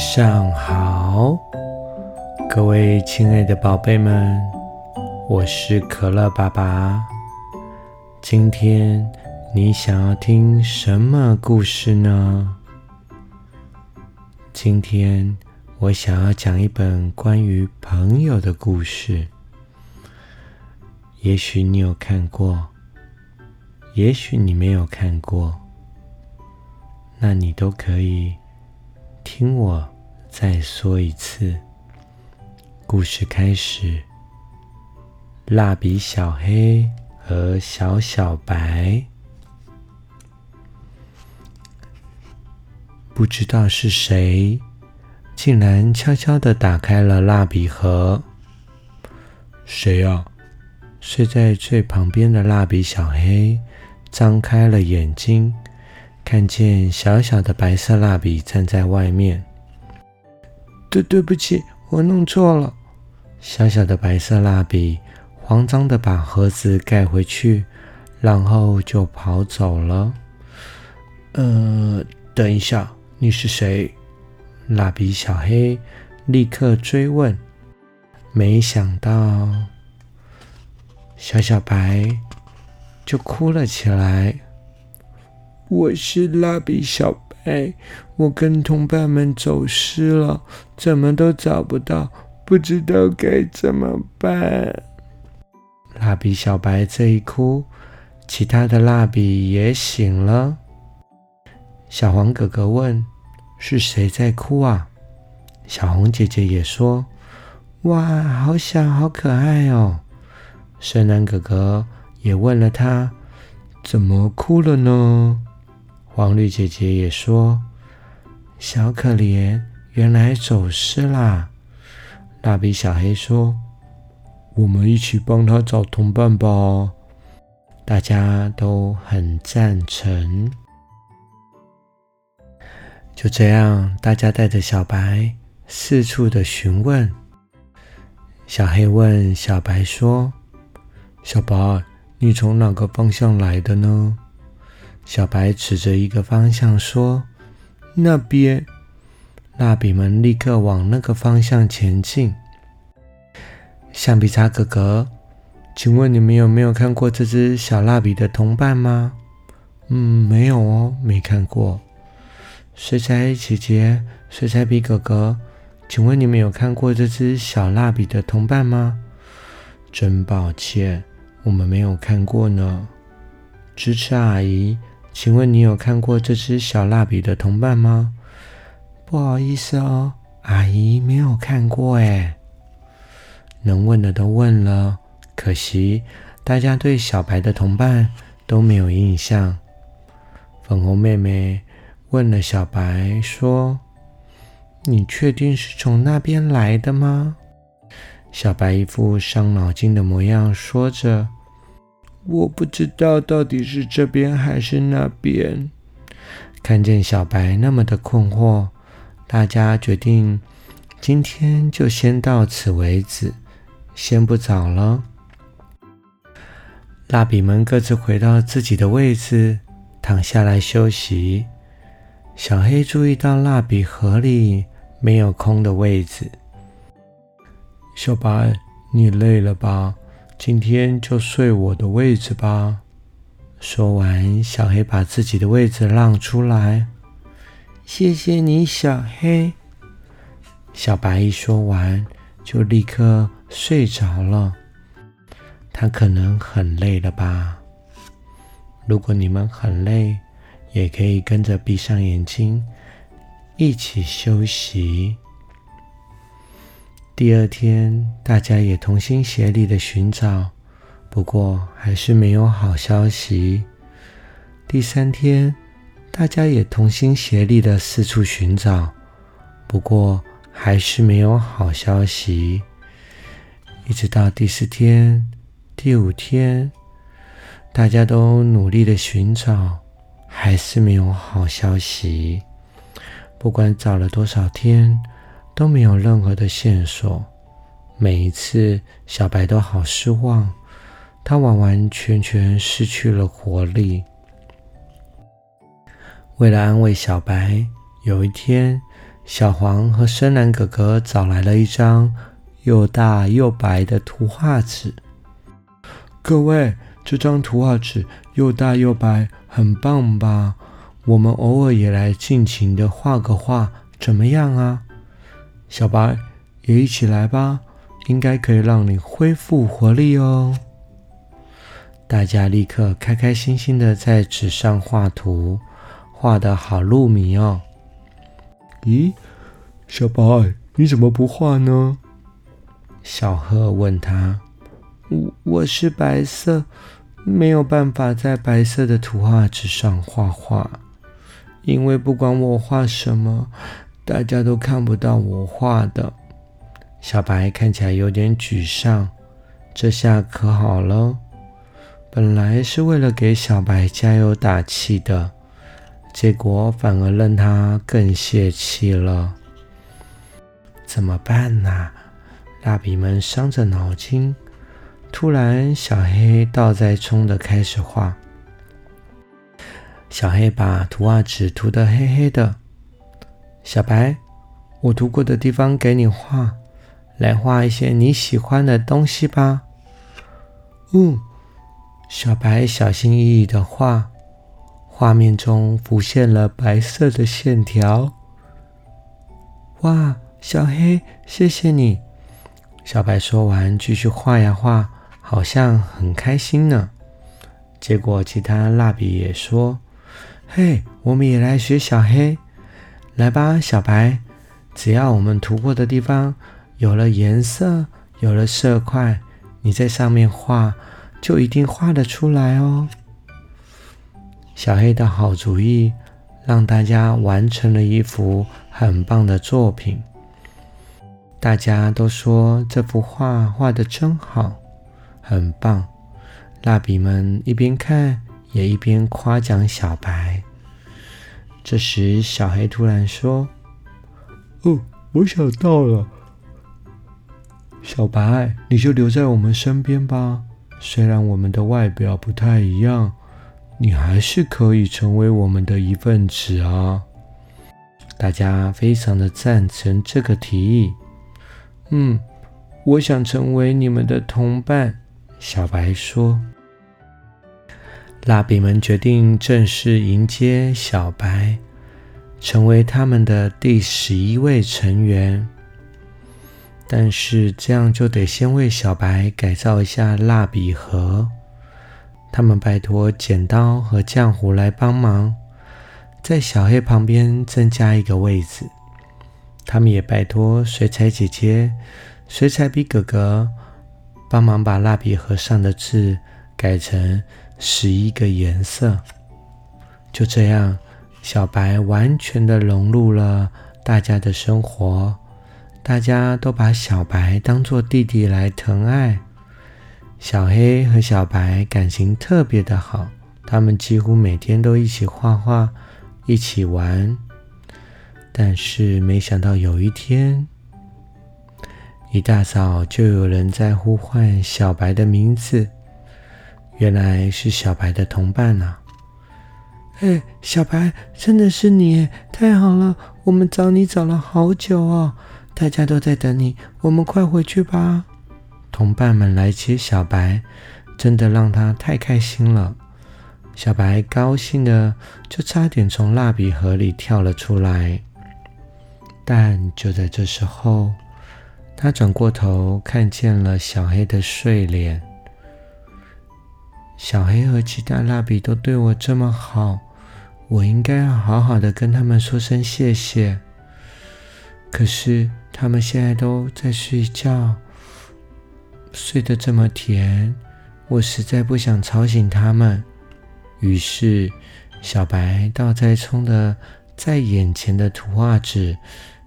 上好，各位亲爱的宝贝们，我是可乐爸爸。今天你想要听什么故事呢？今天我想要讲一本关于朋友的故事。也许你有看过，也许你没有看过，那你都可以。听我再说一次。故事开始。蜡笔小黑和小小白，不知道是谁，竟然悄悄的打开了蜡笔盒。谁呀？睡在最旁边的蜡笔小黑张开了眼睛。看见小小的白色蜡笔站在外面，对，对不起，我弄错了。小小的白色蜡笔慌张的把盒子盖回去，然后就跑走了。呃，等一下，你是谁？蜡笔小黑立刻追问。没想到，小小白就哭了起来。我是蜡笔小白，我跟同伴们走失了，怎么都找不到，不知道该怎么办。蜡笔小白这一哭，其他的蜡笔也醒了。小黄哥哥问：“是谁在哭啊？”小红姐姐也说：“哇，好小，好可爱哦。”深蓝哥哥也问了他：“怎么哭了呢？”黄绿姐姐也说：“小可怜，原来走失啦。”蜡笔小黑说：“我们一起帮他找同伴吧。”大家都很赞成。就这样，大家带着小白四处的询问。小黑问小白说：“小白，你从哪个方向来的呢？”小白指着一个方向说：“那边。”蜡笔们立刻往那个方向前进。橡皮擦哥哥，请问你们有没有看过这只小蜡笔的同伴吗？嗯，没有哦，没看过。水彩姐姐、水彩笔哥哥，请问你们有看过这只小蜡笔的同伴吗？真抱歉，我们没有看过呢。支持阿姨。请问你有看过这只小蜡笔的同伴吗？不好意思哦，阿姨没有看过哎。能问的都问了，可惜大家对小白的同伴都没有印象。粉红妹妹问了小白说：“你确定是从那边来的吗？”小白一副伤脑筋的模样，说着。我不知道到底是这边还是那边。看见小白那么的困惑，大家决定今天就先到此为止，先不找了。蜡笔们各自回到自己的位置，躺下来休息。小黑注意到蜡笔盒里没有空的位置。小白，你累了吧？今天就睡我的位置吧。说完，小黑把自己的位置让出来。谢谢你，小黑。小白一说完，就立刻睡着了。他可能很累了吧？如果你们很累，也可以跟着闭上眼睛，一起休息。第二天，大家也同心协力的寻找，不过还是没有好消息。第三天，大家也同心协力的四处寻找，不过还是没有好消息。一直到第四天、第五天，大家都努力的寻找，还是没有好消息。不管找了多少天。都没有任何的线索，每一次小白都好失望，他完完全全失去了活力。为了安慰小白，有一天，小黄和深蓝哥哥找来了一张又大又白的图画纸。各位，这张图画纸又大又白，很棒吧？我们偶尔也来尽情的画个画，怎么样啊？小白，也一起来吧，应该可以让你恢复活力哦。大家立刻开开心心的在纸上画图，画的好入迷哦。咦，小白，你怎么不画呢？小贺问他。我我是白色，没有办法在白色的图画纸上画画，因为不管我画什么，大家都看不到我画的。小白看起来有点沮丧，这下可好了。本来是为了给小白加油打气的，结果反而让他更泄气了。怎么办呢？蜡笔们伤着脑筋。突然，小黑倒栽葱的开始画。小黑把图画纸涂得黑黑的。小白，我涂过的地方给你画，来画一些你喜欢的东西吧。嗯。小白小心翼翼的画，画面中浮现了白色的线条。哇，小黑，谢谢你！小白说完，继续画呀画，好像很开心呢。结果其他蜡笔也说：“嘿，我们也来学小黑，来吧，小白！只要我们涂过的地方有了颜色，有了色块，你在上面画。”就一定画得出来哦！小黑的好主意让大家完成了一幅很棒的作品。大家都说这幅画画的真好，很棒。蜡笔们一边看也一边夸奖小白。这时，小黑突然说：“哦，我想到了，小白，你就留在我们身边吧。”虽然我们的外表不太一样，你还是可以成为我们的一份子啊！大家非常的赞成这个提议。嗯，我想成为你们的同伴。小白说。蜡笔们决定正式迎接小白，成为他们的第十一位成员。但是这样就得先为小白改造一下蜡笔盒。他们拜托剪刀和浆糊来帮忙，在小黑旁边增加一个位置。他们也拜托水彩姐姐、水彩笔哥哥帮忙把蜡笔盒上的字改成十一个颜色。就这样，小白完全的融入了大家的生活。大家都把小白当做弟弟来疼爱。小黑和小白感情特别的好，他们几乎每天都一起画画，一起玩。但是没想到有一天，一大早就有人在呼唤小白的名字，原来是小白的同伴呐！哎，小白，真的是你，太好了！我们找你找了好久哦。大家都在等你，我们快回去吧！同伴们来接小白，真的让他太开心了。小白高兴的就差点从蜡笔盒里跳了出来。但就在这时候，他转过头看见了小黑的睡脸。小黑和其他蜡笔都对我这么好，我应该要好好的跟他们说声谢谢。可是。他们现在都在睡觉，睡得这么甜，我实在不想吵醒他们。于是，小白倒栽葱的在眼前的图画纸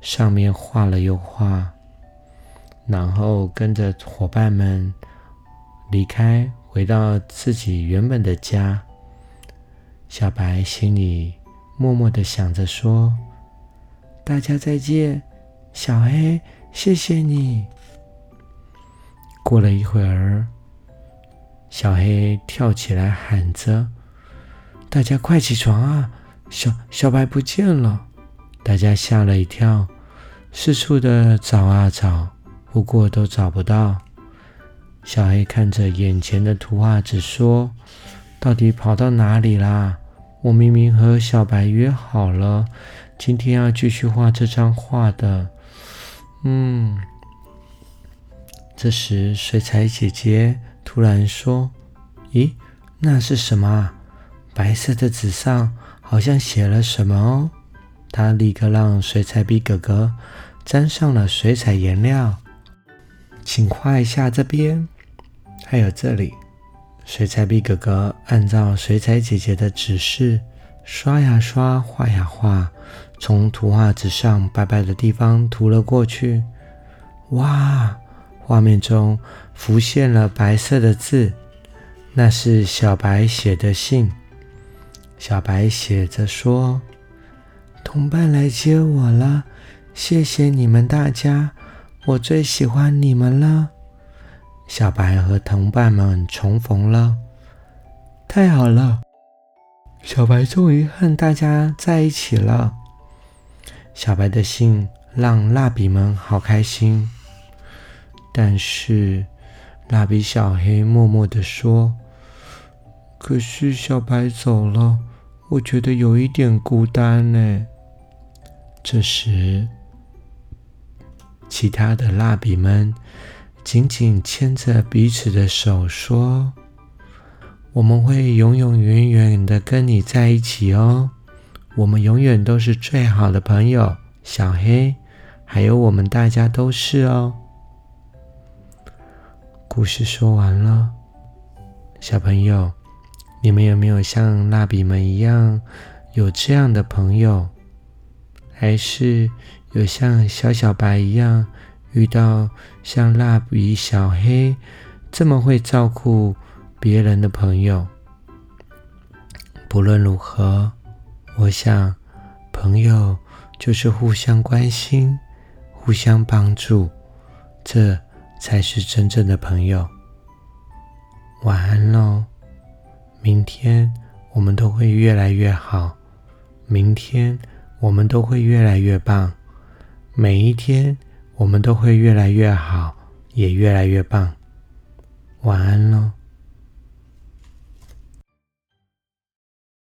上面画了又画，然后跟着伙伴们离开，回到自己原本的家。小白心里默默的想着说：“大家再见。”小黑，谢谢你。过了一会儿，小黑跳起来喊着：“大家快起床啊！小小白不见了！”大家吓了一跳，四处的找啊找，不过都找不到。小黑看着眼前的图画纸说：“到底跑到哪里啦？我明明和小白约好了，今天要继续画这张画的。”嗯。这时，水彩姐姐突然说：“咦，那是什么？白色的纸上好像写了什么哦。”她立刻让水彩笔哥哥沾上了水彩颜料，请画一下这边，还有这里。水彩笔哥哥按照水彩姐姐的指示，刷呀刷，画呀画，从图画纸上白白的地方涂了过去。哇！画面中浮现了白色的字，那是小白写的信。小白写着说。同伴来接我了，谢谢你们大家，我最喜欢你们了。小白和同伴们重逢了，太好了！小白终于和大家在一起了。小白的信让蜡笔们好开心，但是蜡笔小黑默默的说：“可是小白走了，我觉得有一点孤单呢。”这时，其他的蜡笔们紧紧牵着彼此的手，说：“我们会永永远远的跟你在一起哦，我们永远都是最好的朋友。”小黑，还有我们大家都是哦。故事说完了，小朋友，你们有没有像蜡笔们一样有这样的朋友？还是有像小小白一样遇到像蜡笔小黑这么会照顾别人的朋友。不论如何，我想朋友就是互相关心、互相帮助，这才是真正的朋友。晚安喽！明天我们都会越来越好。明天。我们都会越来越棒，每一天我们都会越来越好，也越来越棒。晚安喽。